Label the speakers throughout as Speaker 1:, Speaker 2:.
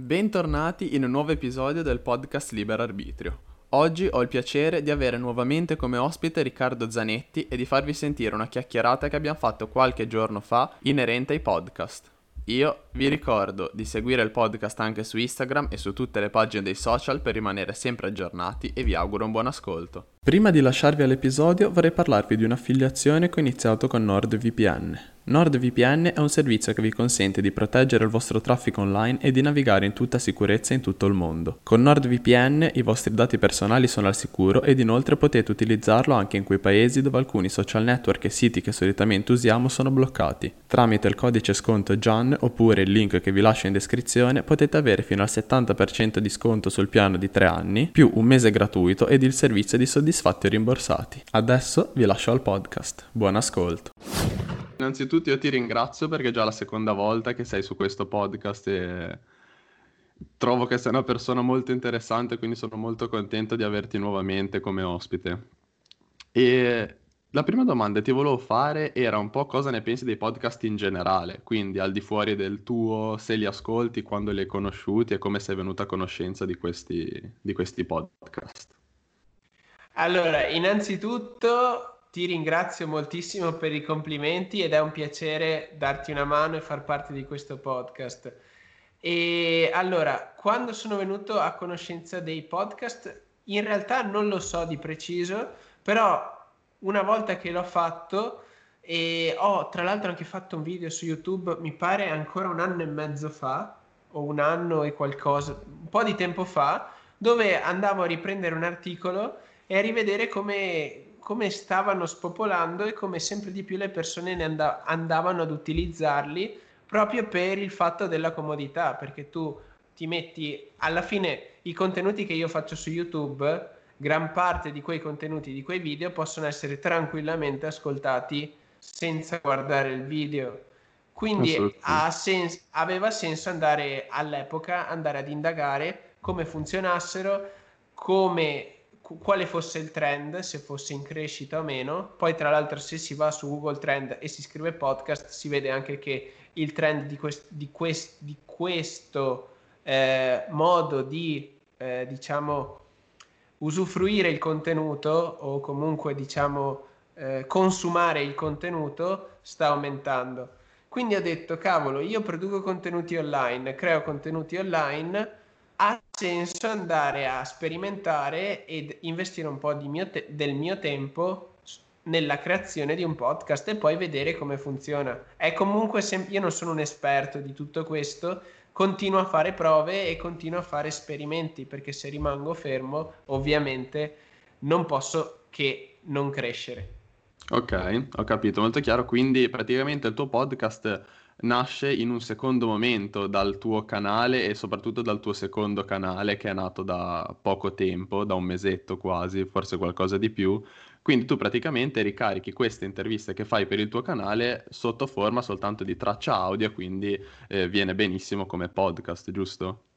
Speaker 1: Bentornati in un nuovo episodio del podcast Libero Arbitrio. Oggi ho il piacere di avere nuovamente come ospite Riccardo Zanetti e di farvi sentire una chiacchierata che abbiamo fatto qualche giorno fa inerente ai podcast. Io vi ricordo di seguire il podcast anche su Instagram e su tutte le pagine dei social per rimanere sempre aggiornati e vi auguro un buon ascolto. Prima di lasciarvi all'episodio vorrei parlarvi di un'affiliazione che ho iniziato con NordVPN. NordVPN è un servizio che vi consente di proteggere il vostro traffico online e di navigare in tutta sicurezza in tutto il mondo. Con NordVPN i vostri dati personali sono al sicuro ed inoltre potete utilizzarlo anche in quei paesi dove alcuni social network e siti che solitamente usiamo sono bloccati. Tramite il codice sconto JAN oppure il link che vi lascio in descrizione potete avere fino al 70% di sconto sul piano di 3 anni, più un mese gratuito ed il servizio di soddisfatti o rimborsati. Adesso vi lascio al podcast. Buon ascolto. Innanzitutto io ti ringrazio perché è già la seconda volta che sei su questo podcast e trovo che sei una persona molto interessante, quindi sono molto contento di averti nuovamente come ospite. E la prima domanda che ti volevo fare era un po' cosa ne pensi dei podcast in generale, quindi al di fuori del tuo, se li ascolti, quando li hai conosciuti e come sei venuta a conoscenza di questi, di questi podcast.
Speaker 2: Allora, innanzitutto ti ringrazio moltissimo per i complimenti ed è un piacere darti una mano e far parte di questo podcast. E allora, quando sono venuto a conoscenza dei podcast, in realtà non lo so di preciso, però una volta che l'ho fatto e ho tra l'altro anche fatto un video su YouTube, mi pare ancora un anno e mezzo fa, o un anno e qualcosa, un po' di tempo fa, dove andavo a riprendere un articolo e a rivedere come come stavano spopolando e come sempre di più le persone ne and- andavano ad utilizzarli proprio per il fatto della comodità, perché tu ti metti alla fine i contenuti che io faccio su YouTube, gran parte di quei contenuti, di quei video possono essere tranquillamente ascoltati senza guardare il video. Quindi sens- aveva senso andare all'epoca andare ad indagare come funzionassero, come quale fosse il trend, se fosse in crescita o meno. Poi, tra l'altro, se si va su Google Trend e si scrive podcast, si vede anche che il trend di, quest, di, quest, di questo eh, modo di, eh, diciamo, usufruire il contenuto o comunque, diciamo, eh, consumare il contenuto sta aumentando. Quindi ho detto, cavolo, io produco contenuti online, creo contenuti online ha senso andare a sperimentare ed investire un po' mio te- del mio tempo nella creazione di un podcast e poi vedere come funziona. È comunque sem- io non sono un esperto di tutto questo, continuo a fare prove e continuo a fare esperimenti perché se rimango fermo, ovviamente non posso che non crescere.
Speaker 1: Ok, ho capito, molto chiaro. Quindi praticamente il tuo podcast nasce in un secondo momento dal tuo canale e soprattutto dal tuo secondo canale che è nato da poco tempo, da un mesetto quasi, forse qualcosa di più. Quindi tu praticamente ricarichi queste interviste che fai per il tuo canale sotto forma soltanto di traccia audio, quindi eh, viene benissimo come podcast, giusto?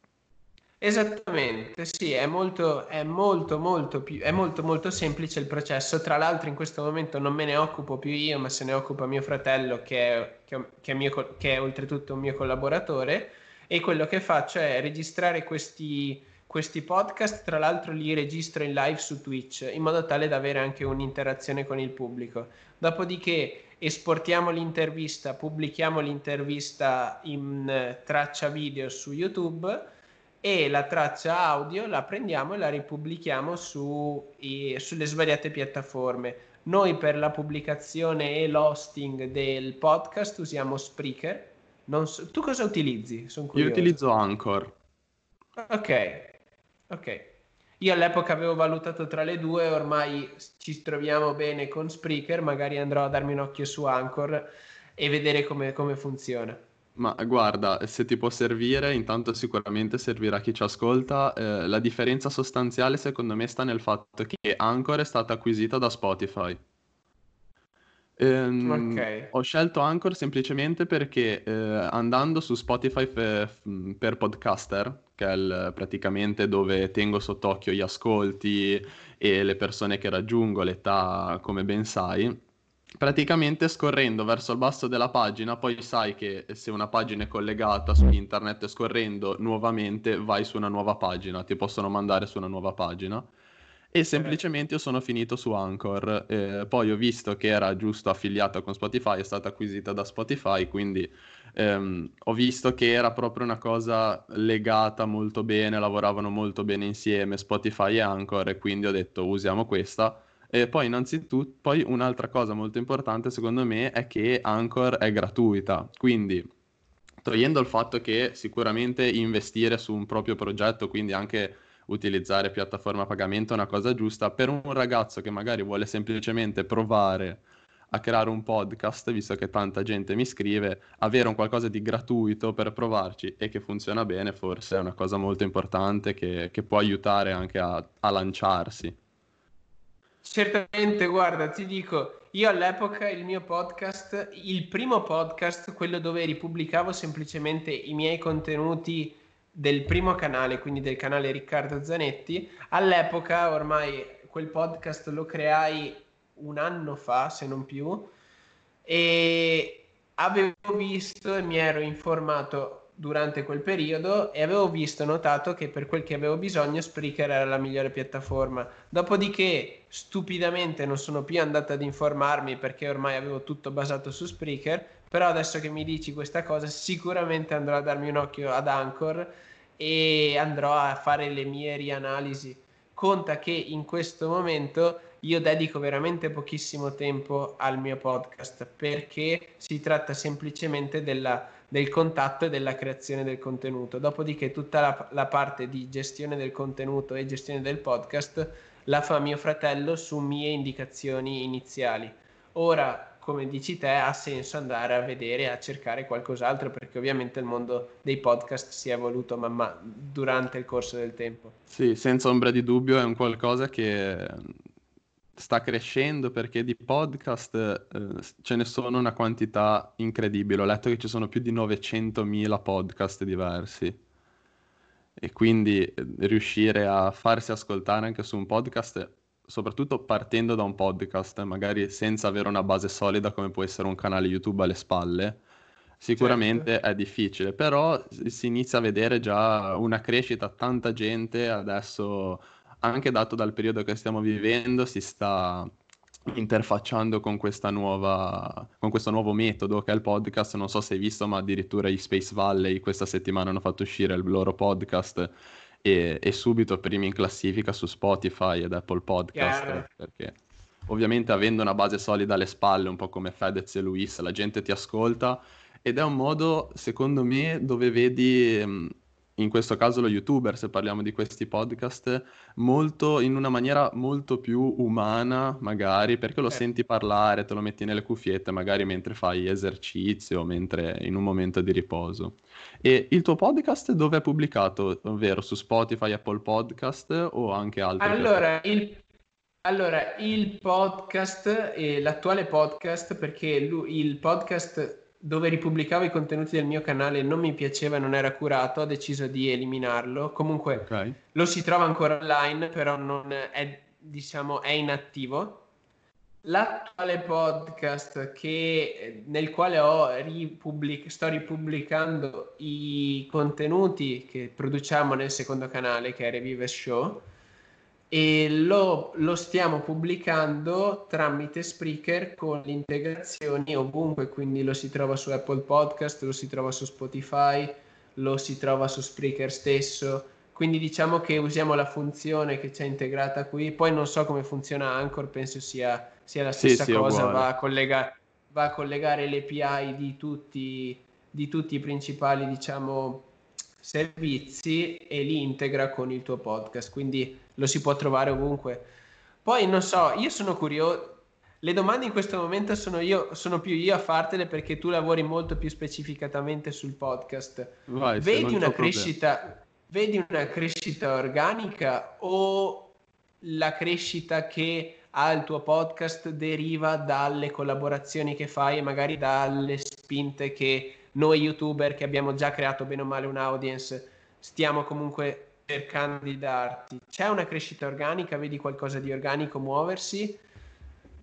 Speaker 2: Esattamente, sì, è molto, è molto, molto più, è molto, molto semplice il processo. Tra l'altro, in questo momento non me ne occupo più io, ma se ne occupa mio fratello, che è, che, che è, mio, che è oltretutto un mio collaboratore. E quello che faccio è registrare questi, questi podcast, tra l'altro li registro in live su Twitch, in modo tale da avere anche un'interazione con il pubblico. Dopodiché esportiamo l'intervista, pubblichiamo l'intervista in eh, traccia video su YouTube e la traccia audio la prendiamo e la ripubblichiamo su, i, sulle svariate piattaforme. Noi per la pubblicazione e l'hosting del podcast usiamo Spreaker. So, tu cosa utilizzi?
Speaker 1: Io utilizzo Anchor.
Speaker 2: Ok, ok. Io all'epoca avevo valutato tra le due, ormai ci troviamo bene con Spreaker, magari andrò a darmi un occhio su Anchor e vedere come, come funziona.
Speaker 1: Ma guarda, se ti può servire, intanto sicuramente servirà a chi ci ascolta. Eh, la differenza sostanziale secondo me sta nel fatto che Anchor è stata acquisita da Spotify. Ehm, Ok. ho scelto Anchor semplicemente perché eh, andando su Spotify fe- per podcaster, che è il- praticamente dove tengo sott'occhio gli ascolti e le persone che raggiungo, l'età, come ben sai, praticamente scorrendo verso il basso della pagina, poi sai che se una pagina è collegata su internet scorrendo nuovamente vai su una nuova pagina, ti possono mandare su una nuova pagina. E semplicemente io sono finito su Anchor. Eh, poi ho visto che era giusto affiliata con Spotify, è stata acquisita da Spotify, quindi ehm, ho visto che era proprio una cosa legata molto bene, lavoravano molto bene insieme Spotify e Anchor, e quindi ho detto usiamo questa e poi innanzitutto, poi un'altra cosa molto importante secondo me è che Anchor è gratuita, quindi togliendo il fatto che sicuramente investire su un proprio progetto, quindi anche utilizzare piattaforma pagamento è una cosa giusta, per un ragazzo che magari vuole semplicemente provare a creare un podcast, visto che tanta gente mi scrive, avere un qualcosa di gratuito per provarci e che funziona bene forse è una cosa molto importante che, che può aiutare anche a, a lanciarsi.
Speaker 2: Certamente, guarda, ti dico, io all'epoca il mio podcast, il primo podcast, quello dove ripubblicavo semplicemente i miei contenuti del primo canale, quindi del canale Riccardo Zanetti, all'epoca ormai quel podcast lo creai un anno fa, se non più, e avevo visto e mi ero informato durante quel periodo e avevo visto, notato che per quel che avevo bisogno Spreaker era la migliore piattaforma. Dopodiché, stupidamente non sono più andato ad informarmi perché ormai avevo tutto basato su Spreaker, però adesso che mi dici questa cosa sicuramente andrò a darmi un occhio ad Anchor e andrò a fare le mie rianalisi. Conta che in questo momento io dedico veramente pochissimo tempo al mio podcast perché si tratta semplicemente della del contatto e della creazione del contenuto. Dopodiché tutta la, la, parte di gestione del contenuto e gestione del podcast la fa mio fratello su mie indicazioni iniziali. Ora, come dici te, ha senso andare a vedere, a cercare qualcos'altro perché ovviamente il mondo dei podcast si è evoluto man mano durante il corso del tempo.
Speaker 1: Sì, senza ombra di dubbio è un qualcosa che sta crescendo perché di podcast eh, ce ne sono una quantità incredibile. Ho letto che ci sono più di 900.000 podcast diversi. E quindi eh, riuscire a farsi ascoltare anche su un podcast, soprattutto partendo da un podcast, magari senza avere una base solida come può essere un canale YouTube alle spalle, sicuramente certo. è difficile. Però si inizia a vedere già una crescita, tanta gente adesso anche dato dal periodo che stiamo vivendo, si sta interfacciando con, nuova, con questo nuovo metodo che è il podcast. Non so se hai visto, ma addirittura i Space Valley questa settimana hanno fatto uscire il loro podcast e, e subito primi in classifica su Spotify ed Apple Podcast. Yeah. Perché ovviamente avendo una base solida alle spalle, un po' come Fedez e Luis, la gente ti ascolta ed è un modo, secondo me, dove vedi in questo caso lo youtuber, se parliamo di questi podcast, molto, in una maniera molto più umana, magari, perché lo eh. senti parlare, te lo metti nelle cuffiette, magari mentre fai esercizio, mentre in un momento di riposo. E il tuo podcast dove è pubblicato? Ovvero su Spotify, Apple Podcast o anche altri?
Speaker 2: Allora, il, allora, il podcast, eh, l'attuale podcast, perché lui, il podcast dove ripubblicavo i contenuti del mio canale non mi piaceva e non era curato, ho deciso di eliminarlo. Comunque okay. lo si trova ancora online, però non è, diciamo, è inattivo. L'attuale podcast che, nel quale ripubblic- sto ripubblicando i contenuti che produciamo nel secondo canale, che è Revive Show, e lo, lo, stiamo pubblicando tramite Spreaker con le integrazioni ovunque, quindi lo si trova su Apple Podcast, lo si trova su Spotify, lo si trova su Spreaker stesso. Quindi diciamo che usiamo la funzione che c'è integrata qui. Poi non so come funziona Anchor, penso sia, sia la stessa sì, cosa, va a, collega- va a, collegare le API di tutti, di tutti i principali, diciamo, servizi e li integra con il tuo podcast, quindi lo si può trovare ovunque. Poi non so, io sono curioso, le domande in questo momento sono, io, sono più io a fartele perché tu lavori molto più specificatamente sul podcast. Vai, vedi, una crescita, vedi una crescita organica o la crescita che ha il tuo podcast deriva dalle collaborazioni che fai e magari dalle spinte che noi youtuber che abbiamo già creato bene o male un audience stiamo comunque cercando di darti. C'è una crescita organica? Vedi qualcosa di organico muoversi?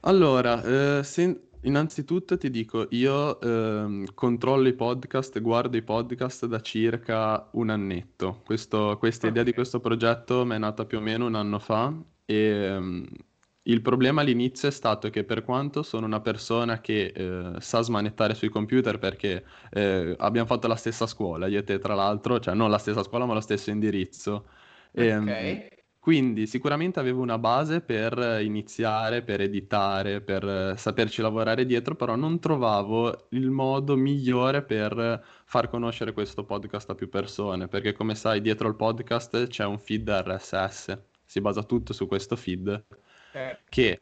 Speaker 1: Allora, eh, sen- Innanzitutto ti dico, io ehm, controllo i podcast guardo i podcast da circa un annetto. Questo- questa idea di questo progetto mi è nata più o meno un anno fa e ehm, il problema all'inizio è stato che per quanto sono una persona che eh, sa smanettare sui computer perché eh, abbiamo fatto la stessa scuola, io e te tra l'altro, cioè non la stessa scuola ma lo stesso indirizzo. Ehm,
Speaker 2: Ok.
Speaker 1: quindi sicuramente avevo una base per iniziare, per editare, per eh, saperci lavorare dietro, però non trovavo il modo migliore per far conoscere questo podcast a più persone, perché come sai, dietro al podcast c'è un feed RSS, si basa tutto su questo feed
Speaker 2: Certo.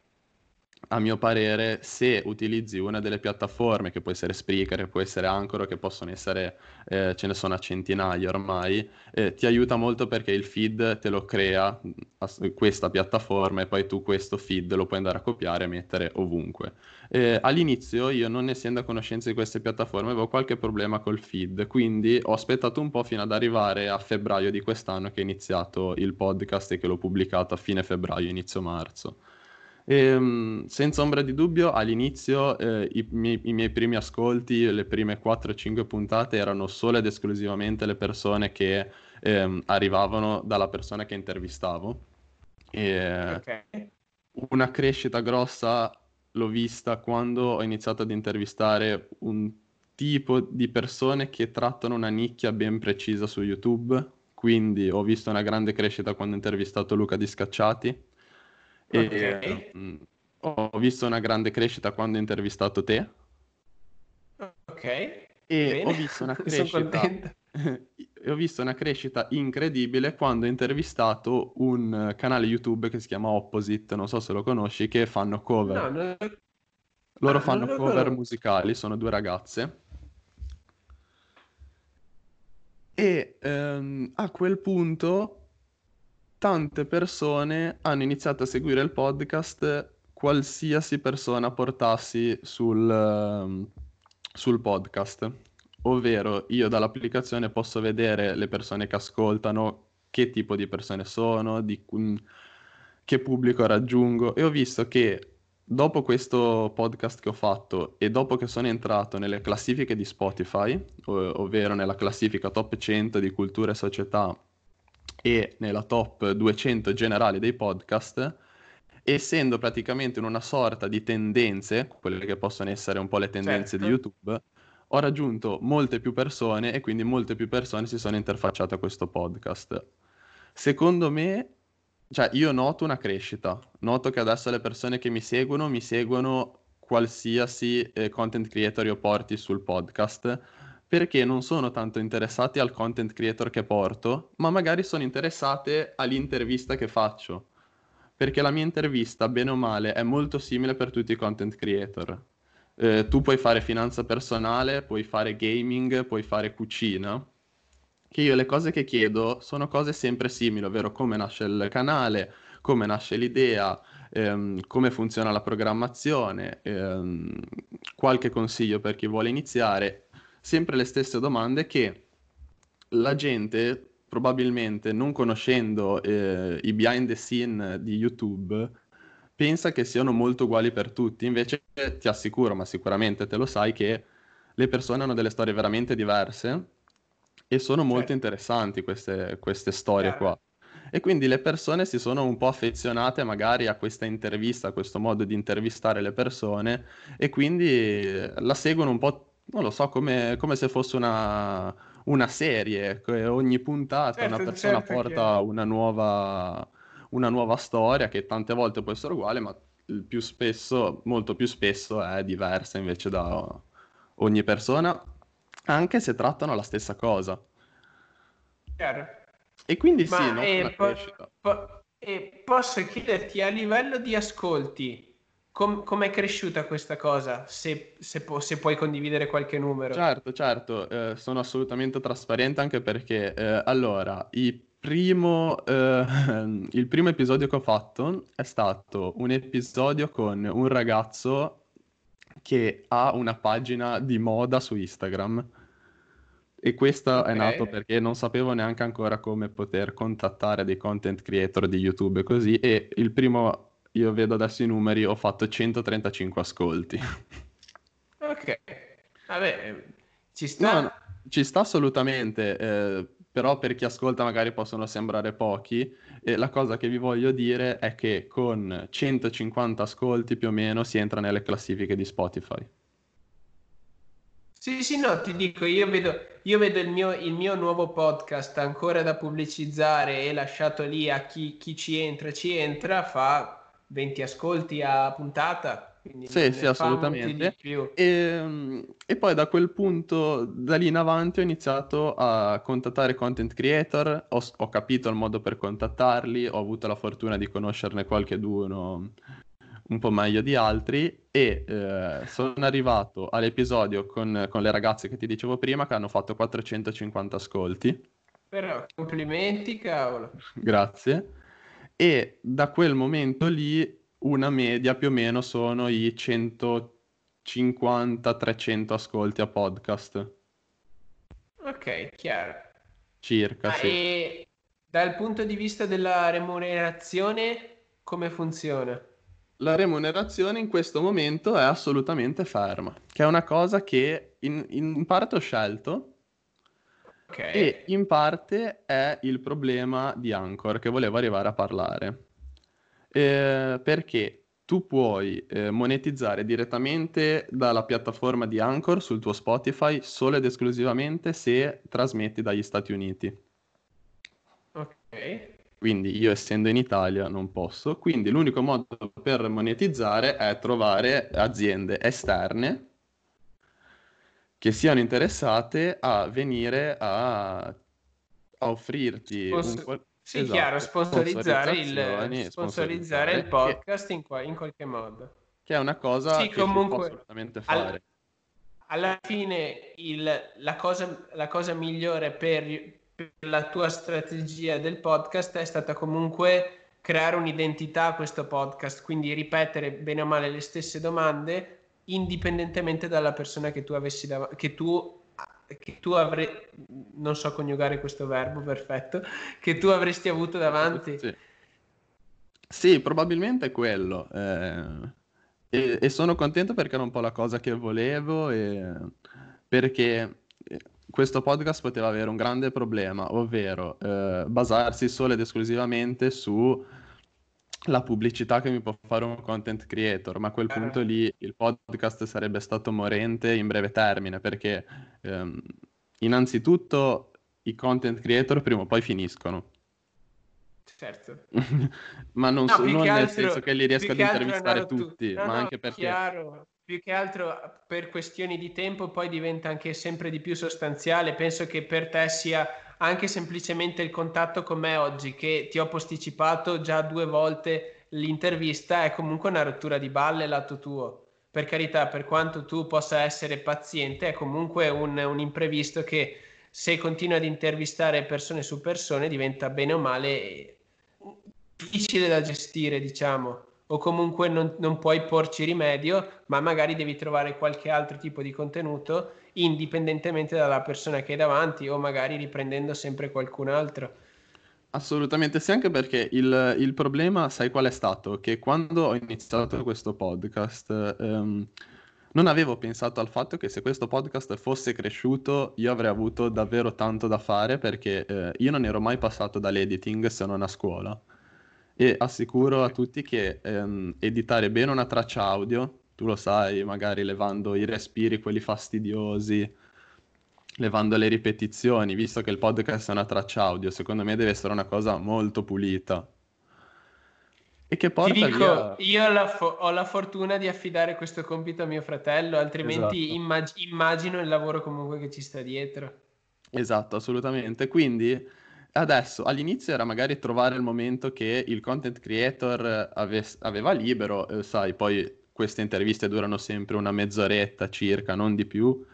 Speaker 1: A mio parere, se utilizzi una delle piattaforme, che può essere Spreaker, che può essere Anchor, che possono essere, eh, ce ne sono a centinaia ormai, eh, ti aiuta molto perché il feed te lo crea as- questa piattaforma e poi tu questo feed lo puoi andare a copiare e mettere ovunque. Eh, all'inizio io, non essendo a conoscenza di queste piattaforme, avevo qualche problema col feed, quindi ho aspettato un po' fino ad arrivare a febbraio di quest'anno che è iniziato il podcast e che l'ho pubblicato a fine febbraio, inizio marzo. Ehm, senza ombra di dubbio, all'inizio eh, i, miei, i miei primi ascolti, le prime 4-5 puntate erano solo ed esclusivamente le persone che ehm, arrivavano dalla persona che intervistavo. E
Speaker 2: Ok.
Speaker 1: una crescita grossa l'ho vista quando ho iniziato ad intervistare un tipo di persone che trattano una nicchia ben precisa su YouTube. Quindi ho visto una grande crescita quando ho intervistato Luca Di Scacciati. E
Speaker 2: Ok.
Speaker 1: mm, ho visto una grande crescita quando ho intervistato te
Speaker 2: Ok.
Speaker 1: e ho
Speaker 2: Bene.
Speaker 1: visto una crescita, e ho visto una crescita incredibile quando ho intervistato un canale YouTube che si chiama Opposite, non so se lo conosci, che fanno
Speaker 2: No,
Speaker 1: cover.
Speaker 2: non...
Speaker 1: Loro
Speaker 2: Ah,
Speaker 1: fanno cover
Speaker 2: conosco.
Speaker 1: musicali, sono due ragazze. E ehm, a quel punto tante persone hanno iniziato a seguire il podcast qualsiasi persona portassi sul, ehm, sul podcast. Ovvero, io dall'applicazione posso vedere le persone che ascoltano, che tipo di persone sono, di che pubblico raggiungo e ho visto che dopo questo podcast che ho fatto e dopo che sono entrato nelle classifiche di Spotify, ov- ovvero nella classifica top 100 di cultura e società e nella top 200 generali dei podcast, essendo praticamente in una sorta di tendenze, quelle che possono essere un po' le tendenze di
Speaker 2: Certo.
Speaker 1: YouTube, ho raggiunto molte più persone e quindi molte più persone si sono interfacciate a questo podcast. Secondo me, cioè io noto una crescita, noto che adesso le persone che mi seguono mi seguono qualsiasi eh, content creator io porti sul podcast, perché non sono tanto interessati al content creator che porto, ma magari sono interessate all'intervista che faccio. Perché la mia intervista, bene o male, è molto simile per tutti i content creator. Eh, tu puoi fare finanza personale, puoi fare gaming, puoi fare cucina. Che io le cose che chiedo sono cose sempre simili, ovvero come nasce il canale, come nasce l'idea, ehm, come funziona la programmazione, ehm, qualche consiglio per chi vuole iniziare, sempre le stesse domande che la gente probabilmente non conoscendo eh, i behind the scene di YouTube pensa che siano molto uguali per tutti. Invece ti assicuro, ma sicuramente te lo sai, che le persone hanno delle storie veramente diverse e sono molto
Speaker 2: Certo.
Speaker 1: interessanti queste, queste storie qua. E quindi le persone si sono un po' affezionate magari a questa intervista, a questo modo di intervistare le persone e quindi eh, la seguono un po', non lo so, come, come se fosse una, una serie. che Ogni puntata una
Speaker 2: Certo,
Speaker 1: persona
Speaker 2: certo,
Speaker 1: porta
Speaker 2: chiaro.
Speaker 1: una nuova, una nuova storia che tante volte può essere uguale, ma più spesso, molto più spesso è diversa invece da ogni persona, anche se trattano la stessa cosa.
Speaker 2: Chiaro.
Speaker 1: E quindi sì,
Speaker 2: Ma eh,
Speaker 1: una
Speaker 2: po- po- posso chiederti a livello di ascolti, com- com'è cresciuta questa cosa? Se, se pu- se puoi condividere qualche numero.
Speaker 1: Certo, certo, eh, sono assolutamente trasparente anche perché, eh, allora, il primo, eh, il primo episodio che ho fatto è stato un episodio con un ragazzo che ha una pagina di moda su Instagram e questo è
Speaker 2: Ok.
Speaker 1: nato perché non sapevo neanche ancora come poter contattare dei content creator di YouTube così e il primo, io vedo adesso i numeri, ho fatto 135 ascolti.
Speaker 2: Ok, vabbè, ci sta.
Speaker 1: No, no, ci sta assolutamente, eh, però per chi ascolta magari possono sembrare pochi. E la cosa che vi voglio dire è che con 150 ascolti più o meno si entra nelle classifiche di Spotify.
Speaker 2: Sì, sì, no, ti dico, io vedo, io vedo il, mio, il, mio, nuovo podcast ancora da pubblicizzare e lasciato lì a chi, chi ci entra, ci entra, fa 20 ascolti a puntata
Speaker 1: sì, sì, assolutamente. E, ehm, e, poi da quel punto, da lì in avanti, ho iniziato a contattare content creator, ho, ho capito il modo per contattarli, ho avuto la fortuna di conoscerne qualcheduno un po' meglio di altri e eh, sono arrivato all'episodio con, con le ragazze che ti dicevo prima che hanno fatto 450 ascolti.
Speaker 2: Però complimenti, cavolo.
Speaker 1: Grazie. E da quel momento lì una media più o meno sono i 150-300 ascolti a podcast.
Speaker 2: Ok, chiaro.
Speaker 1: Circa,
Speaker 2: ah,
Speaker 1: sì.
Speaker 2: E dal punto di vista della remunerazione, come funziona?
Speaker 1: La remunerazione in questo momento è assolutamente ferma, che è una cosa che in, in parte ho scelto okay. e in parte è il problema di Anchor che volevo arrivare a parlare eh, perché tu puoi eh, monetizzare direttamente dalla piattaforma di Anchor sul tuo Spotify solo ed esclusivamente se trasmetti dagli Stati Uniti.
Speaker 2: Ok.
Speaker 1: Quindi io essendo in Italia non posso, quindi l'unico modo per monetizzare è trovare aziende esterne che siano interessate a venire a, a offrirti
Speaker 2: Sponsor- un, sì, esatto. chiaro, sponsorizzare, il, sponsorizzare il podcast che, in, qua, in, qualche modo.
Speaker 1: Che è una cosa sì, che comunque, si assolutamente fare.
Speaker 2: Al, alla fine il, la, cosa, la, cosa, migliore per, per, la tua strategia del podcast è stata comunque creare un'identità a questo podcast, quindi ripetere bene o male le stesse domande indipendentemente dalla persona che tu avessi davanti, che tu che tu avrei, non so coniugare questo verbo perfetto, che tu avresti avuto davanti.
Speaker 1: Sì, sì probabilmente è quello. Eh, e, e, sono contento perché era un po' la cosa che volevo, e, perché eh, questo podcast poteva avere un grande problema, ovvero eh, basarsi solo ed esclusivamente su la pubblicità che mi può fare un content creator, ma a quel punto lì il podcast sarebbe stato morente in breve termine, perché ehm, innanzitutto i content creator prima o poi finiscono.
Speaker 2: Certo.
Speaker 1: ma non, no, so, non nel senso che li riesco ad intervistare tutti, no, ma no, anche perché...
Speaker 2: Chiaro. Più che altro per questioni di tempo poi diventa anche sempre di più sostanziale. Penso che per te sia anche semplicemente il contatto con me oggi, che ti ho posticipato già due volte l'intervista, è comunque una rottura di balle lato tuo. Per carità, per quanto tu possa essere paziente, è comunque un, un imprevisto che se continui ad intervistare persone su persone diventa bene o male difficile da gestire, diciamo o comunque non, non, puoi porci rimedio, ma magari devi trovare qualche altro tipo di contenuto indipendentemente dalla persona che hai davanti o magari riprendendo sempre qualcun altro.
Speaker 1: Assolutamente sì, anche perché il, il problema, sai qual è stato? Che quando ho iniziato questo podcast, ehm, non avevo pensato al fatto che se questo podcast fosse cresciuto io avrei avuto davvero tanto da fare perché eh, io non ero mai passato dall'editing se non a scuola e assicuro a tutti che ehm, editare bene una traccia audio, tu lo sai, magari levando i respiri, quelli fastidiosi, levando le ripetizioni, visto che il podcast è una traccia audio, secondo me deve essere una cosa molto pulita.
Speaker 2: E che porta Ti dico, via... io ho la, fo- ho la, fortuna di affidare questo compito a mio fratello, altrimenti esatto. immag- immagino il lavoro comunque che ci sta dietro.
Speaker 1: Esatto, assolutamente. Quindi adesso all'inizio era magari trovare il momento che il content creator ave- aveva libero, eh, sai, poi queste interviste durano sempre una mezz'oretta circa, non di più.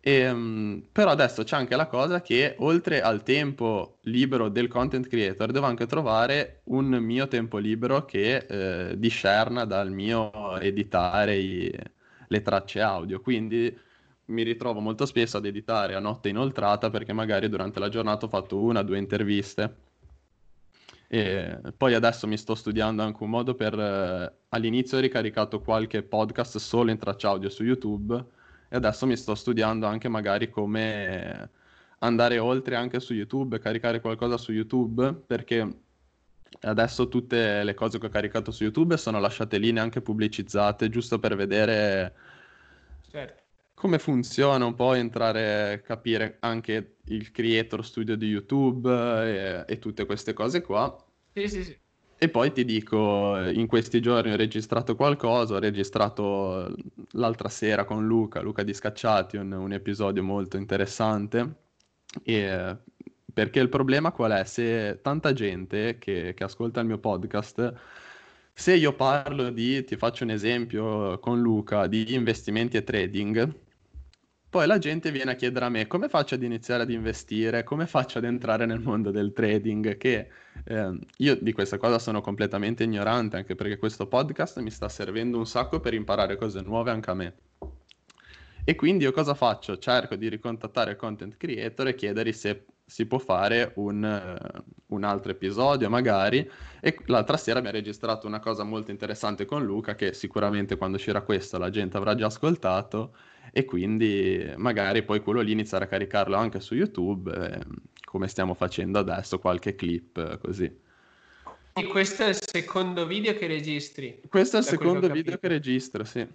Speaker 1: E, um, però adesso c'è anche la cosa che oltre al tempo libero del content creator devo anche trovare un mio tempo libero che eh, discerna dal mio editare i, le tracce audio. Quindi mi ritrovo molto spesso ad editare a notte inoltrata perché magari durante la giornata ho fatto una o due interviste. E poi adesso mi sto studiando anche un modo per... Eh, all'inizio ho ricaricato qualche podcast solo in traccia audio su YouTube e adesso mi sto studiando anche magari come andare oltre anche su YouTube, caricare qualcosa su YouTube, perché adesso tutte le cose che ho caricato su YouTube sono lasciate lì neanche pubblicizzate, giusto per vedere certo. Come funziona un po', entrare, capire anche il creator studio di YouTube e, e tutte queste cose qua.
Speaker 2: Sì, sì, sì.
Speaker 1: E poi ti dico, in questi giorni ho registrato qualcosa, ho registrato l'altra sera con Luca, Luca di Scacciati, un, un episodio molto interessante. E, perché il problema qual è? Se tanta gente che, che ascolta il mio podcast, se io parlo di, ti faccio un esempio con Luca, di investimenti e trading, poi la gente viene a chiedere a me come faccio ad iniziare ad investire, come faccio ad entrare nel mondo del trading, che eh, io di questa cosa sono completamente ignorante, anche perché questo podcast mi sta servendo un sacco per imparare cose nuove anche a me. E quindi io cosa faccio? Cerco di ricontattare il content creator e chiedergli se si può fare un, uh, un, altro episodio magari. E l'altra sera mi ha registrato una cosa molto interessante con Luca che sicuramente quando uscirà questo la gente avrà già ascoltato e quindi magari poi quello lì iniziare a caricarlo anche su YouTube, eh, come stiamo facendo adesso, qualche clip eh, così.
Speaker 2: E questo è il secondo video che registri?
Speaker 1: Questo è il secondo video che registro, sì.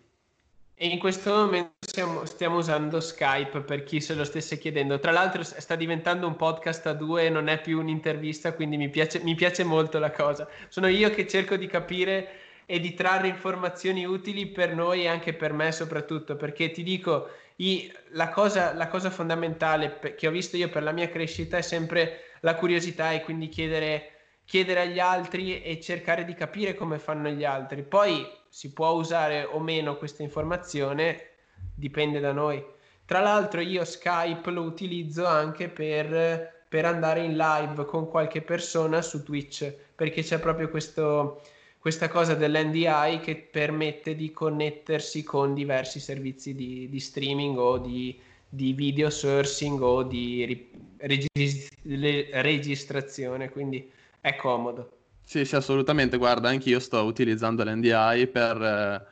Speaker 2: E in questo momento siamo, stiamo usando Skype per chi se lo stesse chiedendo. Tra l'altro sta diventando un podcast a due, non è più un'intervista, quindi mi piace, mi piace molto la cosa. Sono io che cerco di capire e di trarre informazioni utili per noi e anche per me soprattutto, perché ti dico, i, la, cosa, la cosa fondamentale che ho visto io per la mia crescita è sempre la curiosità e quindi chiedere, chiedere agli altri e cercare di capire come fanno gli altri. Poi si può usare o meno questa informazione, dipende da noi. Tra l'altro io Skype lo utilizzo anche per, per andare in live con qualche persona su Twitch, perché c'è proprio questo questa cosa dell'NDI che permette di connettersi con diversi servizi di, di streaming o di, di, video sourcing o di regis- registrazione, quindi è comodo.
Speaker 1: Sì, sì, assolutamente. Guarda, anch'io sto utilizzando l'NDI per,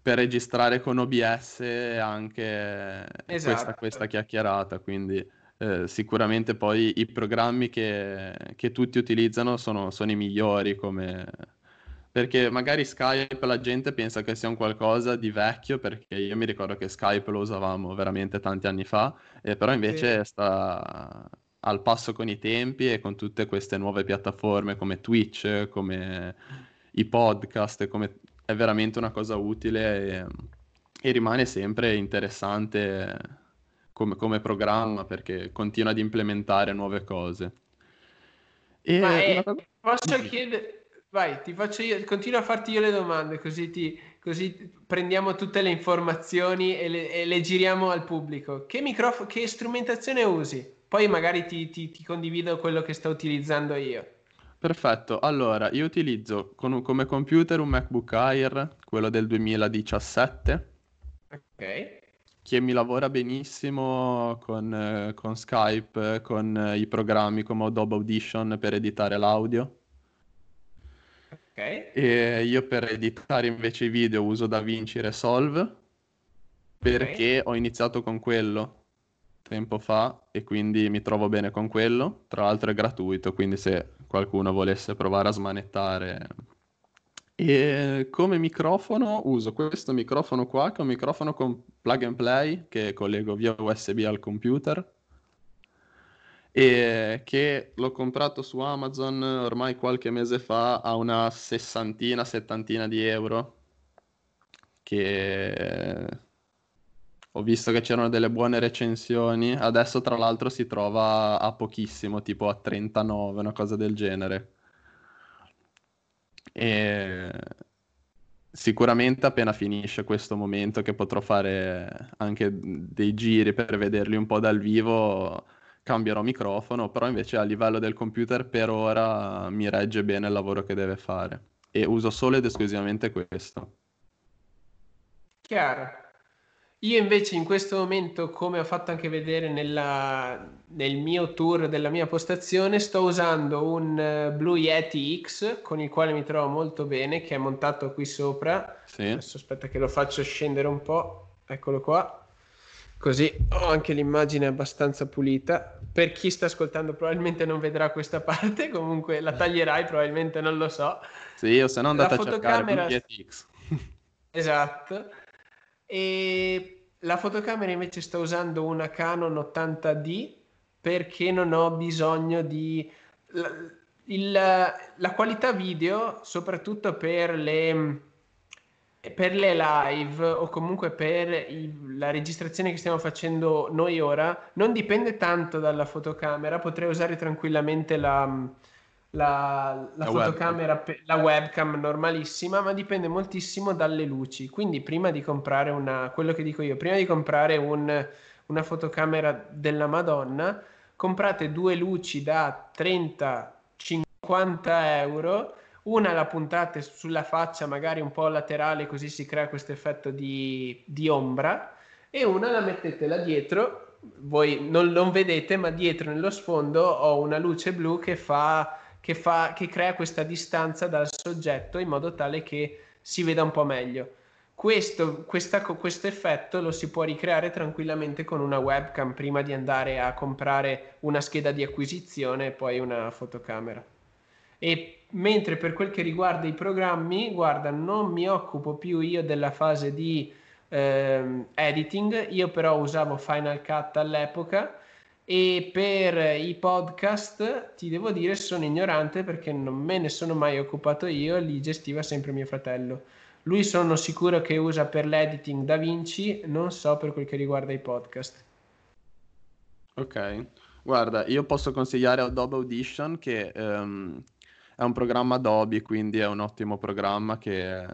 Speaker 1: per registrare con OBS anche esatto. questa, questa, chiacchierata, quindi eh, sicuramente poi i programmi che, che tutti utilizzano sono, sono i migliori come perché magari Skype la gente pensa che sia un qualcosa di vecchio, perché io mi ricordo che Skype lo usavamo veramente tanti anni fa, eh, però invece sì. sta al passo con i tempi e con tutte queste nuove piattaforme come Twitch, come i podcast, come... è veramente una cosa utile e, e rimane sempre interessante come, come, programma perché continua ad implementare nuove cose.
Speaker 2: E Ma è... posso chiedere Vai, ti faccio io, continuo a farti io le domande, così, ti, così prendiamo tutte le informazioni e le, e le giriamo al pubblico. Che, microfono, che strumentazione usi? Poi magari ti, ti, ti, condivido quello che sto utilizzando io.
Speaker 1: Perfetto, allora io utilizzo con, come computer un MacBook Air, quello del 2017.
Speaker 2: Ok.
Speaker 1: Che mi lavora benissimo con, con Skype, con i programmi come Adobe Audition per editare l'audio.
Speaker 2: Ok.
Speaker 1: E io per editare invece i video uso DaVinci Resolve perché okay. ho iniziato con quello tempo fa e quindi mi trovo bene con quello. Tra l'altro è gratuito, quindi se qualcuno volesse provare a smanettare. E come microfono uso questo microfono qua, che è un microfono con plug and play che collego via USB al computer e che l'ho comprato su Amazon ormai qualche mese fa a una sessantina, settantina di euro. Che ho visto che c'erano delle buone recensioni. Adesso tra l'altro si trova a pochissimo tipo a 39 una cosa del genere. E sicuramente appena finisce questo momento che potrò fare anche dei giri per vederli un po' dal vivo cambierò microfono, però invece a livello del computer per ora mi regge bene il lavoro che deve fare e uso solo ed esclusivamente questo.
Speaker 2: Chiaro. Io invece in questo momento, come ho fatto anche vedere nella, nel mio tour della mia postazione, sto usando un uh, Blue Yeti X con il quale mi trovo molto bene, che è montato qui sopra.
Speaker 1: Sì.
Speaker 2: Adesso aspetta che lo faccio scendere un po'. Eccolo qua Così ho anche l'immagine abbastanza pulita. Per chi sta ascoltando probabilmente non vedrà questa parte, comunque la taglierai, probabilmente non lo so.
Speaker 1: Sì, o se no andate la a fotocamera... cercare PTX.
Speaker 2: esatto. E la fotocamera invece sto usando una Canon 80D perché non ho bisogno di... La, il, la qualità video, soprattutto per le per le live o comunque per il, la registrazione che stiamo facendo noi ora non dipende tanto dalla fotocamera, potrei usare tranquillamente la, la, la, la fotocamera, webcam. la webcam normalissima, ma dipende moltissimo dalle luci. Quindi prima di comprare una, quello che dico io, prima di comprare un, una fotocamera della Madonna, comprate due luci da 30-50 euro una la puntate sulla faccia, magari un po' laterale, così si crea questo effetto di, di ombra, e una la mettete là dietro. Voi non, non vedete, ma dietro nello sfondo ho una luce blu che fa, che fa, che crea questa distanza dal soggetto in modo tale che si veda un po' meglio. Questo, questa, questo, effetto lo si può ricreare tranquillamente con una webcam prima di andare a comprare una scheda di acquisizione e poi una fotocamera. E mentre per quel che riguarda i programmi, guarda, non mi occupo più io della fase di eh, editing, io però usavo Final Cut all'epoca e per i podcast ti devo dire sono ignorante perché non me ne sono mai occupato io, li gestiva sempre mio fratello. Lui sono sicuro che usa per l'editing DaVinci, non so per quel che riguarda i podcast.
Speaker 1: Ok, guarda, io posso consigliare Adobe Audition che um, è un programma Adobe, quindi è un ottimo programma che,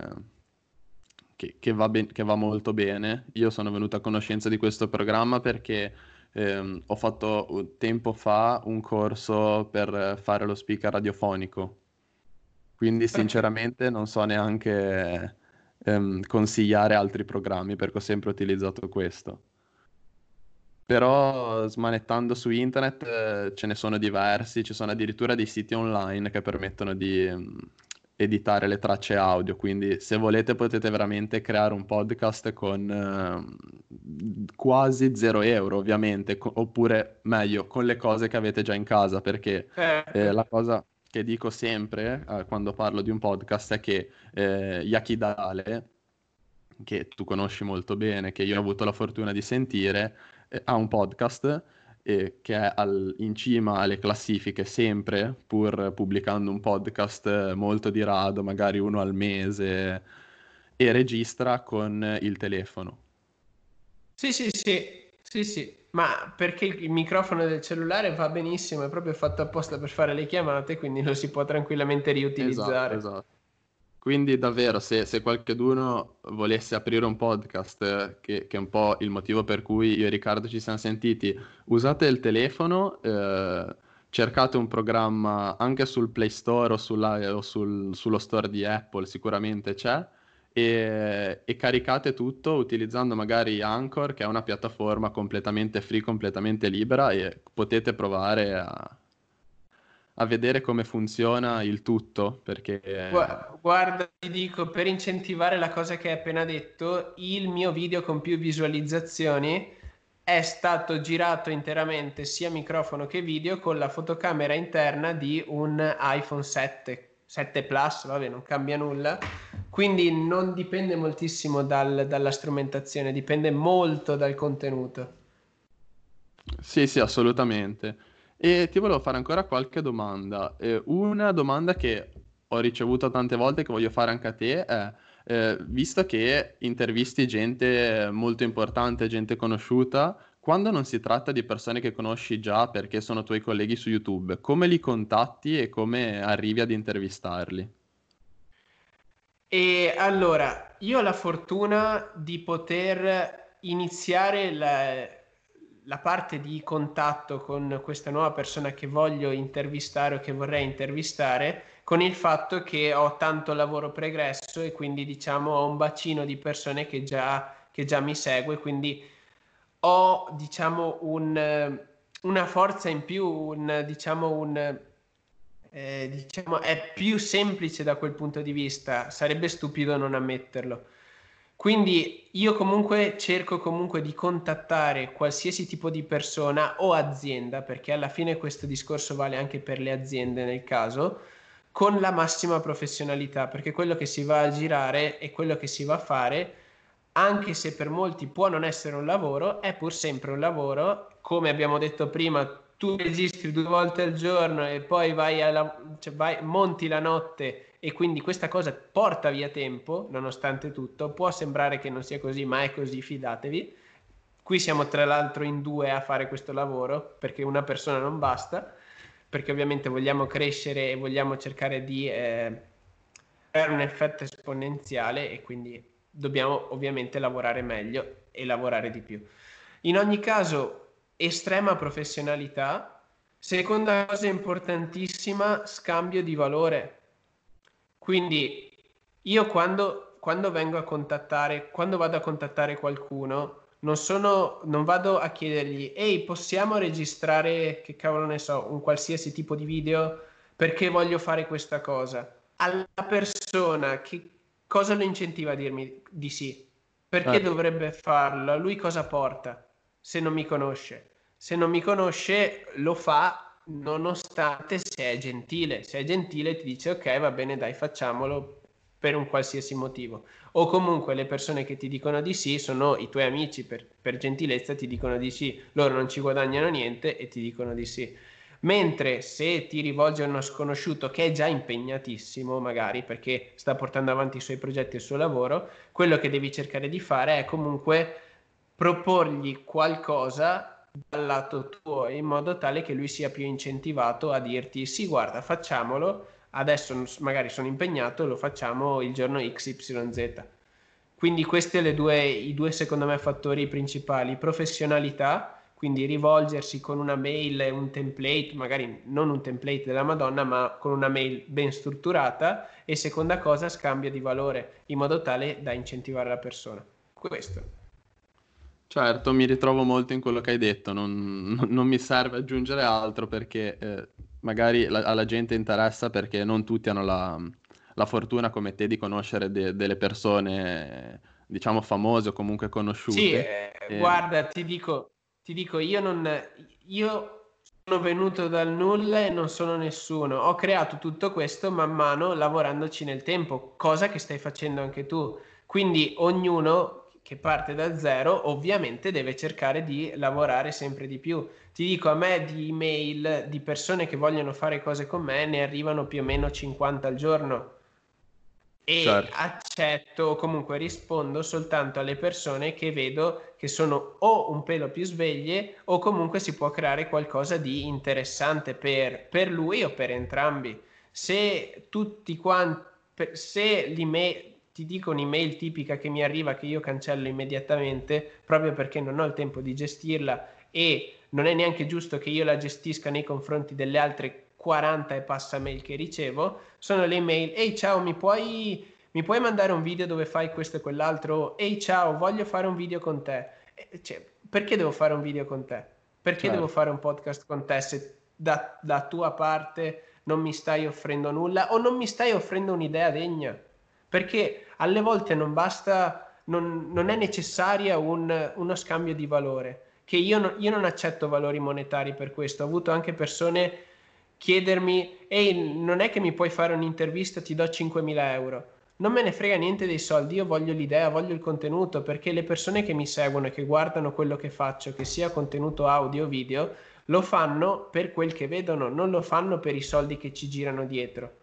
Speaker 1: che, che, va ben, che, va molto bene. Io sono venuto a conoscenza di questo programma perché ehm, ho fatto tempo fa un corso per fare lo speaker radiofonico. Quindi sinceramente non so neanche ehm, consigliare altri programmi perché ho sempre utilizzato questo. Però smanettando su internet eh, ce ne sono diversi, ci sono addirittura dei siti online che permettono di mm, editare le tracce audio, quindi se volete potete veramente creare un podcast con eh, quasi 0 euro ovviamente, co- oppure meglio, con le cose che avete già in casa, perché eh, eh la cosa che dico sempre eh, quando parlo di un podcast è che eh, Yakidale, che tu conosci molto bene, che io ho avuto la fortuna di sentire, eh, ha un podcast eh, che è al, in cima alle classifiche sempre, pur pubblicando un podcast molto di rado, magari uno al mese, e registra con il telefono.
Speaker 2: Sì, sì, sì, sì, sì, ma perché il microfono del cellulare va benissimo, è proprio fatto apposta per fare le chiamate, quindi lo si può tranquillamente riutilizzare.
Speaker 1: Esatto, esatto. Quindi davvero, se, se qualcuno volesse aprire un podcast, eh, che, che, è un po' il motivo per cui io e Riccardo ci siamo sentiti, usate il telefono, eh, cercate un programma anche sul Play Store o, sulla, o sul, sullo store di Apple, sicuramente c'è, e, e, caricate tutto utilizzando magari Anchor, che è una piattaforma completamente free, completamente libera, e potete provare a a vedere come funziona il tutto, perché...
Speaker 2: Guarda, ti dico, per incentivare la cosa che hai appena detto, il mio video con più visualizzazioni è stato girato interamente sia microfono che video con la fotocamera interna di un iPhone 7, 7 Plus, vabbè, non cambia nulla. Quindi non dipende moltissimo dal, dalla strumentazione, dipende molto dal contenuto.
Speaker 1: Sì, sì, assolutamente. E ti volevo fare ancora qualche domanda. Eh, una domanda che ho ricevuto tante volte che voglio fare anche a te è, eh, visto che intervisti gente molto importante, gente conosciuta, quando non si tratta di persone che conosci già perché sono tuoi colleghi su YouTube, come li contatti e come arrivi ad intervistarli?
Speaker 2: E allora, io ho la fortuna di poter iniziare la la parte di contatto con questa nuova persona che voglio intervistare o che vorrei intervistare con il fatto che ho tanto lavoro pregresso e quindi diciamo ho un bacino di persone che già, che già mi segue, quindi ho diciamo un, una forza in più, un, diciamo un, eh, diciamo è più semplice da quel punto di vista, sarebbe stupido non ammetterlo Quindi io comunque cerco comunque di contattare qualsiasi tipo di persona o azienda, perché alla fine questo discorso vale anche per le aziende nel caso, con la massima professionalità, perché quello che si va a girare e quello che si va a fare, anche se per molti può non essere un lavoro, è pur sempre un lavoro, come abbiamo detto prima, tu registri due volte al giorno e poi vai alla, cioè vai, monti la notte e quindi questa cosa porta via tempo, nonostante tutto. Può sembrare che non sia così, ma è così, fidatevi. Qui siamo tra l'altro in due a fare questo lavoro, perché una persona non basta, perché ovviamente vogliamo crescere e vogliamo cercare di eh, avere un effetto esponenziale e quindi dobbiamo ovviamente lavorare meglio e lavorare di più. In ogni caso, estrema professionalità. Seconda cosa importantissima, scambio di valore quindi io quando, quando vengo a contattare, quando vado a contattare qualcuno, non, sono, non vado a chiedergli, ehi, possiamo registrare, che cavolo ne so, un qualsiasi tipo di video perché voglio fare questa cosa. Alla persona che cosa lo incentiva a dirmi di sì? Perché eh. dovrebbe farlo? Lui cosa porta se non mi conosce? Se non mi conosce, lo fa nonostante se è gentile, se è gentile ti dice ok va bene dai facciamolo per un qualsiasi motivo o comunque le persone che ti dicono di sì sono i tuoi amici per, per gentilezza ti dicono di sì, loro non ci guadagnano niente e ti dicono di sì. Mentre se ti rivolge a uno sconosciuto che è già impegnatissimo, magari perché sta portando avanti i suoi progetti e il suo lavoro, quello che devi cercare di fare è comunque proporgli qualcosa dal lato tuo in modo tale che lui sia più incentivato a dirti sì guarda facciamolo adesso magari sono impegnato lo facciamo il giorno XYZ quindi questi sono i due secondo me fattori principali. Professionalità quindi rivolgersi con una mail un template magari non un template della Madonna ma con una mail ben strutturata e seconda cosa scambio di valore in modo tale da incentivare la persona. Questo
Speaker 1: Certo, mi ritrovo molto in quello che hai detto, non, non mi serve aggiungere altro perché eh, magari la, alla gente interessa perché non tutti hanno la, la fortuna come te di conoscere de, delle persone, diciamo, famose o comunque conosciute.
Speaker 2: Sì, eh, e... guarda, ti dico, ti dico, io non... Io sono venuto dal nulla e non sono nessuno. Ho creato tutto questo man mano lavorandoci nel tempo, cosa che stai facendo anche tu. Quindi ognuno che parte da zero, ovviamente deve cercare di lavorare sempre di più. Ti dico, a me di email di persone che vogliono fare cose con me ne arrivano più o meno 50 al giorno. E certo. accetto comunque rispondo soltanto alle persone che vedo che sono o un pelo più sveglie o comunque si può creare qualcosa di interessante per, per lui o per entrambi. Se tutti quanti, se l'email, ti dico un'email tipica che mi arriva che io cancello immediatamente proprio perché non ho il tempo di gestirla e non è neanche giusto che io la gestisca nei confronti delle altre 40 e passa mail che ricevo, sono le email, ehi ciao mi puoi, mi puoi mandare un video dove fai questo e quell'altro, ehi ciao voglio fare un video con te, cioè, perché devo fare un video con te? Perché certo. devo fare un podcast con te se da, da tua parte non mi stai offrendo nulla o non mi stai offrendo un'idea degna? Perché alle volte non basta, non, non è necessaria un, uno scambio di valore, che io, no, io non accetto valori monetari per questo, ho avuto anche persone chiedermi, ehi, non è che mi puoi fare un'intervista, ti do 5.000 euro. Non me ne frega niente dei soldi, io voglio l'idea, voglio il contenuto, perché le persone che mi seguono e che guardano quello che faccio, che sia contenuto audio o video, lo fanno per quel che vedono, non lo fanno per i soldi che ci girano dietro.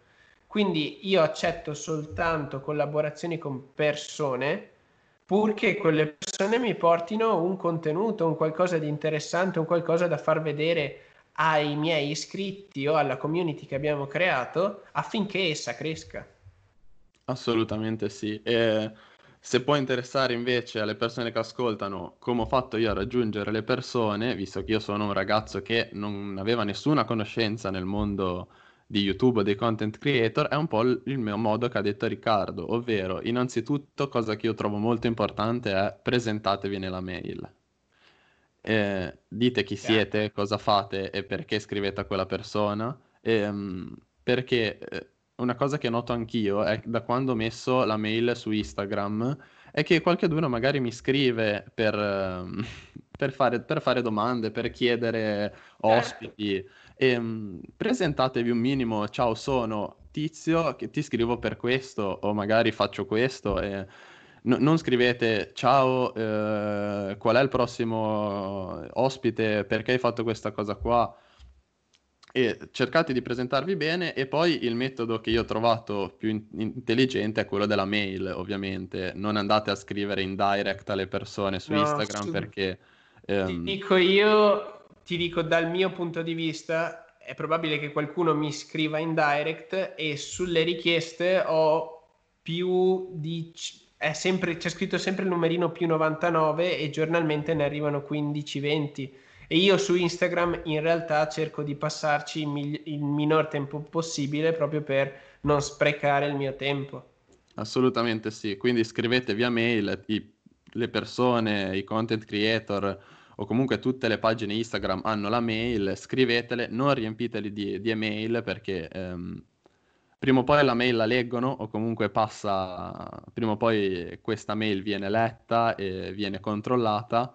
Speaker 2: Quindi io accetto soltanto collaborazioni con persone purché quelle persone mi portino un contenuto, un qualcosa di interessante, un qualcosa da far vedere ai miei iscritti o alla community che abbiamo creato affinché essa cresca.
Speaker 1: Assolutamente sì. E se può interessare invece alle persone che ascoltano come ho fatto io a raggiungere le persone, visto che io sono un ragazzo che non aveva nessuna conoscenza nel mondo di YouTube o dei content creator è un po' il mio modo che ha detto Riccardo, ovvero innanzitutto cosa che io trovo molto importante è presentatevi nella mail. Eh, dite chi siete, cosa fate e perché scrivete a quella persona. E, um, perché eh, una cosa che noto anch'io è da quando ho messo la mail su Instagram è che qualcuno magari mi scrive per, ehm, per, fare, per fare domande, per chiedere ospiti. E, um, presentatevi un minimo, ciao sono tizio, che ti scrivo per questo o magari faccio questo. E no, non scrivete ciao, eh, qual è il prossimo ospite, perché hai fatto questa cosa qua e cercate di presentarvi bene e poi il metodo che io ho trovato più in- intelligente è quello della mail, ovviamente. Non andate a scrivere in direct alle persone su no, Instagram su... perché...
Speaker 2: Ehm... Ti dico io, ti dico dal mio punto di vista, è probabile che qualcuno mi scriva in direct e sulle richieste ho più di... Sempre, c'è scritto sempre il numerino più 99 e giornalmente ne arrivano 15-20 e io su Instagram in realtà cerco di passarci il, migli- il minor tempo possibile proprio per non sprecare il mio tempo.
Speaker 1: Assolutamente sì, quindi scrivete via mail i, le persone, i content creator o comunque tutte le pagine Instagram hanno la mail, scrivetele, non riempiteli di, di email perché ehm, prima o poi la mail la leggono o comunque passa, prima o poi questa mail viene letta e viene controllata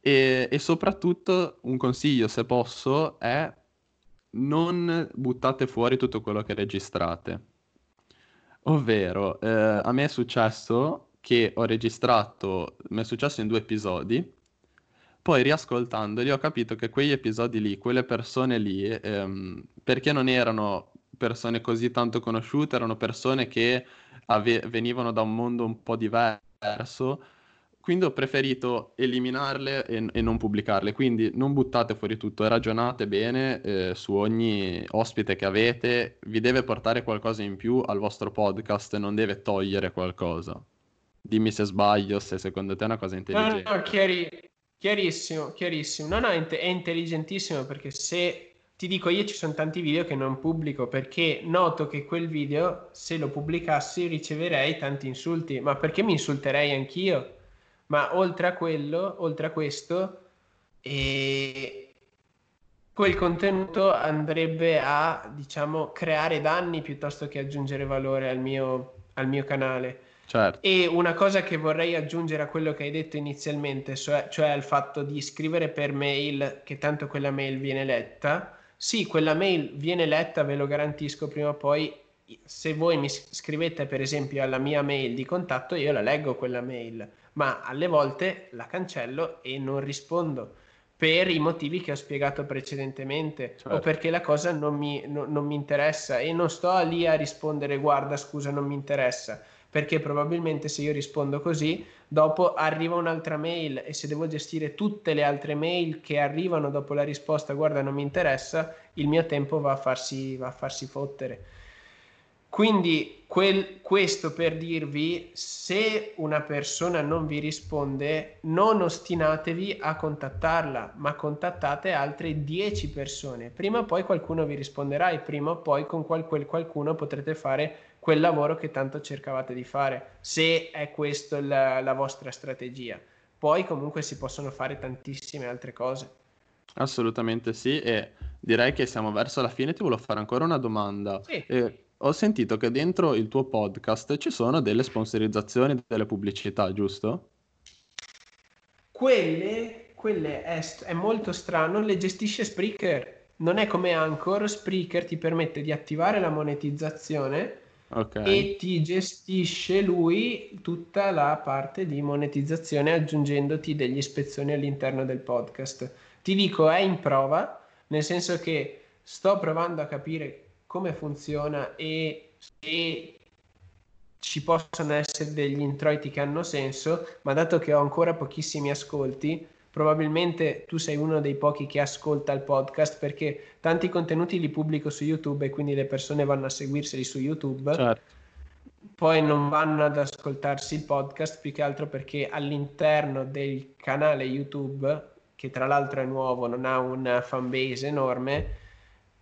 Speaker 1: e, e soprattutto un consiglio, se posso, è non buttate fuori tutto quello che registrate. Ovvero, eh, a me è successo che ho registrato, mi è successo in due episodi, poi riascoltandoli ho capito che quegli episodi lì, quelle persone lì, ehm, perché non erano persone così tanto conosciute, erano persone che ave- venivano da un mondo un po' diverso, quindi ho preferito eliminarle e, e, non pubblicarle. Quindi non buttate fuori tutto, ragionate bene eh, su ogni ospite che avete, vi deve portare qualcosa in più al vostro podcast, non deve togliere qualcosa. Dimmi se sbaglio, se secondo te è una cosa intelligente.
Speaker 2: No, no, chiari, chiarissimo, chiarissimo. No, no, è, intelligentissimo perché se ti dico io ci sono tanti video che non pubblico perché noto che quel video se lo pubblicassi riceverei tanti insulti, ma perché mi insulterei anch'io? ma oltre a quello, oltre a questo, e quel contenuto andrebbe a, diciamo, creare danni piuttosto che aggiungere valore al mio, al mio canale.
Speaker 1: Certo.
Speaker 2: E una cosa che vorrei aggiungere a quello che hai detto inizialmente, cioè, cioè al fatto di scrivere per mail, che tanto quella mail viene letta. Sì, quella mail viene letta, ve lo garantisco prima o poi. Se voi mi scrivete per esempio alla mia mail di contatto, io la leggo quella mail ma alle volte la cancello e non rispondo per i motivi che ho spiegato precedentemente certo. o perché la cosa non mi, no, non mi interessa e non sto lì a rispondere guarda scusa non mi interessa perché probabilmente se io rispondo così dopo arriva un'altra mail e se devo gestire tutte le altre mail che arrivano dopo la risposta guarda non mi interessa il mio tempo va a farsi, va a farsi fottere quindi quel, questo per dirvi, se una persona non vi risponde, non ostinatevi a contattarla, ma contattate altre 10 persone. Prima o poi qualcuno vi risponderà e prima o poi con quel, quel qualcuno potrete fare quel lavoro che tanto cercavate di fare, se è questa la, la vostra strategia. Poi comunque si possono fare tantissime altre cose.
Speaker 1: Assolutamente sì, e direi che siamo verso la fine. Ti volevo fare ancora una domanda.
Speaker 2: Sì.
Speaker 1: Eh, ho sentito che dentro il tuo podcast ci sono delle sponsorizzazioni, delle pubblicità, giusto?
Speaker 2: Quelle, quelle è, è molto strano, le gestisce Spreaker. Non è come Anchor, Spreaker ti permette di attivare la monetizzazione
Speaker 1: okay.
Speaker 2: e ti gestisce lui tutta la parte di monetizzazione aggiungendoti degli ispezioni all'interno del podcast. Ti dico, è in prova, nel senso che sto provando a capire come funziona e se ci possono essere degli introiti che hanno senso, ma dato che ho ancora pochissimi ascolti, probabilmente tu sei uno dei pochi che ascolta il podcast perché tanti contenuti li pubblico su YouTube e quindi le persone vanno a seguirseli su YouTube.
Speaker 1: Certo.
Speaker 2: Poi non vanno ad ascoltarsi il podcast più che altro perché all'interno del canale YouTube, che tra l'altro è nuovo, non ha una fanbase enorme,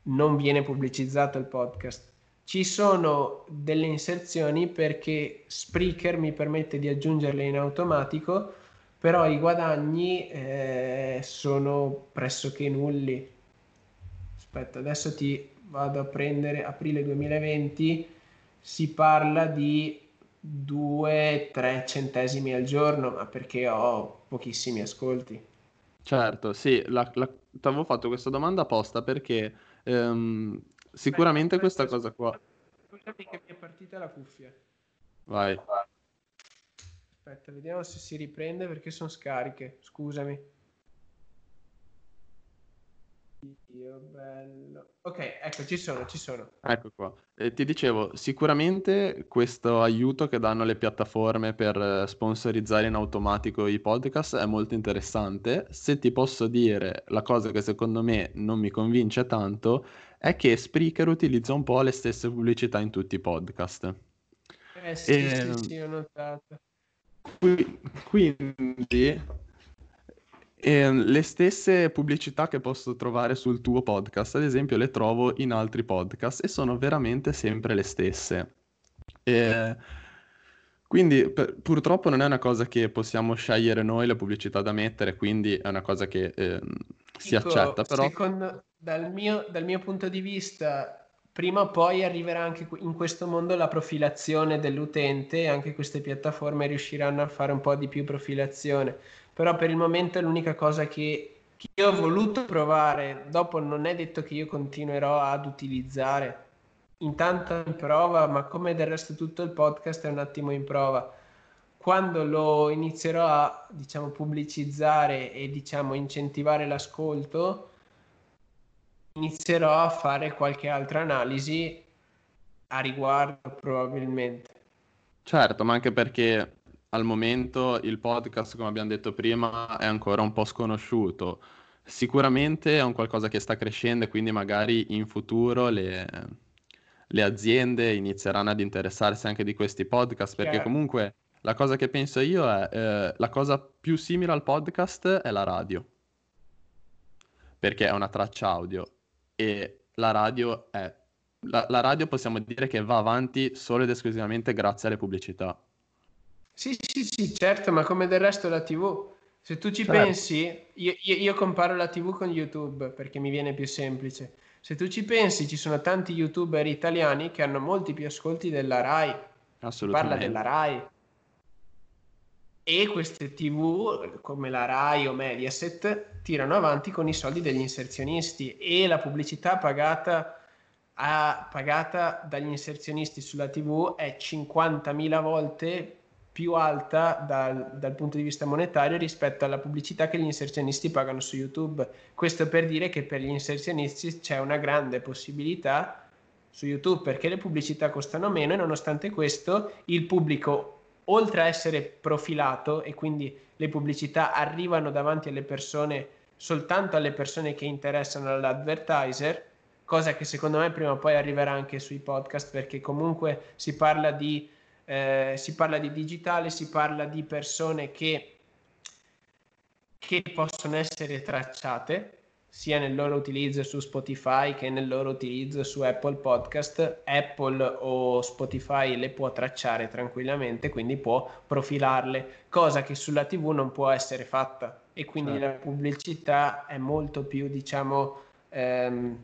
Speaker 2: non viene pubblicizzato il podcast. Ci sono delle inserzioni perché Spreaker mi permette di aggiungerle in automatico, però i guadagni eh, sono pressoché nulli. Aspetta, adesso ti vado a prendere aprile 2020, si parla di 2-3 centesimi al giorno, ma perché ho pochissimi ascolti.
Speaker 1: Certo, sì, la, la, ti avevo fatto questa domanda apposta perché ehm, sicuramente
Speaker 2: Aspetta,
Speaker 1: questa cosa qua...
Speaker 2: Scusami che mi è partita la cuffia.
Speaker 1: Vai.
Speaker 2: Aspetta, vediamo se si riprende perché sono scariche. Scusami. Dio bello. Ok, ecco, ci sono, ci sono.
Speaker 1: Ecco qua. Eh, ti dicevo, sicuramente questo aiuto che danno le piattaforme per eh, sponsorizzare in automatico i podcast è molto interessante. Se ti posso dire la cosa che secondo me non mi convince tanto è che Spreaker utilizza un po' le stesse pubblicità in tutti i podcast.
Speaker 2: Eh sì,
Speaker 1: E-
Speaker 2: sì, sì, ho notato.
Speaker 1: Qui- Quindi, ehm, le stesse pubblicità che posso trovare sul tuo podcast, ad esempio, le trovo in altri podcast e sono veramente sempre le stesse. E quindi, per- purtroppo non è una cosa che possiamo scegliere noi le pubblicità da mettere, quindi è una cosa che ehm, si
Speaker 2: Dico,
Speaker 1: accetta, però
Speaker 2: secondo, dal mio, dal mio punto di vista, prima o poi arriverà anche in questo mondo la profilazione dell'utente e anche queste piattaforme riusciranno a fare un po' di più profilazione. Però per il momento è l'unica cosa che, che io ho voluto provare. Dopo non è detto che io continuerò ad utilizzare. Intanto in prova, ma come del resto tutto il podcast è un attimo in prova. Quando lo inizierò a, diciamo, pubblicizzare e, diciamo, incentivare l'ascolto, inizierò a fare qualche altra analisi a riguardo, probabilmente.
Speaker 1: Certo, ma anche perché al momento il podcast, come abbiamo detto prima, è ancora un po' sconosciuto. Sicuramente è un qualcosa che sta crescendo e quindi magari in futuro le, le aziende inizieranno ad interessarsi anche di questi podcast, perché
Speaker 2: Chiaro.
Speaker 1: comunque la cosa che penso io è eh, la cosa più simile al podcast è la radio, perché è una traccia audio e la radio è... La, la radio possiamo dire che va avanti solo ed esclusivamente grazie alle pubblicità.
Speaker 2: Sì, sì, sì, certo, ma come del resto la TV. Se tu ci
Speaker 1: Certo.
Speaker 2: pensi, io, io- io comparo la TV con YouTube perché mi viene più semplice. Se tu ci pensi, ci sono tanti YouTuber italiani che hanno molti più ascolti della Rai. Si parla
Speaker 1: Assolutamente.
Speaker 2: della Rai. E queste TV, come la Rai o Mediaset, tirano avanti con i soldi degli inserzionisti e la pubblicità pagata, a- pagata dagli inserzionisti sulla TV è 50.000 volte più alta dal, dal punto di vista monetario rispetto alla pubblicità che gli inserzionisti pagano su YouTube. Questo per dire che per gli inserzionisti c'è una grande possibilità su YouTube perché le pubblicità costano meno e nonostante questo il pubblico oltre a essere profilato e quindi le pubblicità arrivano davanti alle persone soltanto alle persone che interessano all'advertiser, cosa che secondo me prima o poi arriverà anche sui podcast perché comunque si parla di, eh, si parla di digitale, si parla di persone che, che possono essere tracciate sia nel loro utilizzo su Spotify che nel loro utilizzo su Apple Podcast. Apple o Spotify le può tracciare tranquillamente, quindi può profilarle, cosa che sulla TV non può essere fatta. E quindi
Speaker 1: Certo.
Speaker 2: la pubblicità è molto più, diciamo, ehm,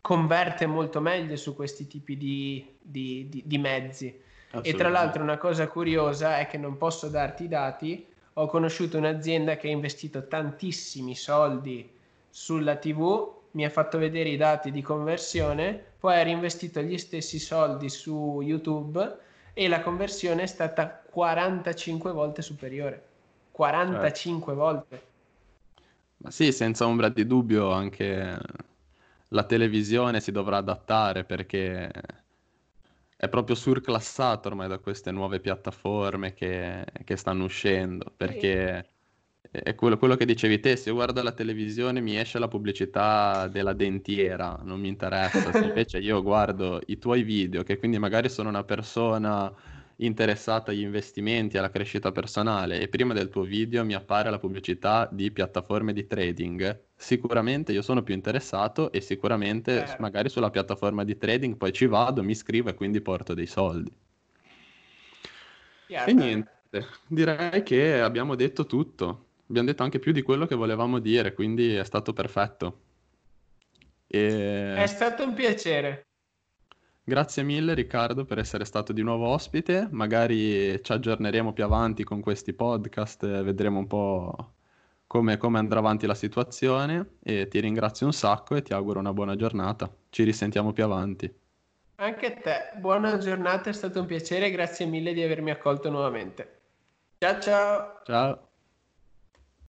Speaker 2: converte molto meglio su questi tipi di, di- di- di mezzi. E tra l'altro una cosa curiosa è che non posso darti i dati, ho conosciuto un'azienda che ha investito tantissimi soldi sulla TV, mi ha fatto vedere i dati di conversione, poi ha reinvestito gli stessi soldi su YouTube e la conversione è stata 45 volte superiore. 45 volte.
Speaker 1: Ma sì, senza ombra di dubbio anche la televisione si dovrà adattare perché è proprio surclassata ormai da queste nuove piattaforme che, che stanno uscendo, perché è quello, quello che dicevi te, se io guardo la televisione mi esce la pubblicità della dentiera, non mi interessa, se invece io guardo i tuoi video, che quindi magari sono una persona interessata agli investimenti, alla crescita personale e prima del tuo video mi appare la pubblicità di piattaforme di trading, sicuramente io sono più interessato e sicuramente
Speaker 2: Certo.
Speaker 1: magari sulla piattaforma di trading poi ci vado, mi iscrivo e quindi porto dei soldi.
Speaker 2: Chiaro.
Speaker 1: E niente, direi che abbiamo detto tutto. Abbiamo detto anche più di quello che volevamo dire, quindi è stato perfetto.
Speaker 2: È
Speaker 1: E
Speaker 2: stato un piacere.
Speaker 1: Grazie mille Riccardo per essere stato di nuovo ospite, magari ci aggiorneremo più avanti con questi podcast, vedremo un po' come, come andrà avanti la situazione e ti ringrazio un sacco e ti auguro una buona giornata. Ci risentiamo più avanti.
Speaker 2: Anche a te, buona giornata, è stato un piacere, grazie mille di avermi accolto nuovamente. Ciao ciao.
Speaker 1: Ciao.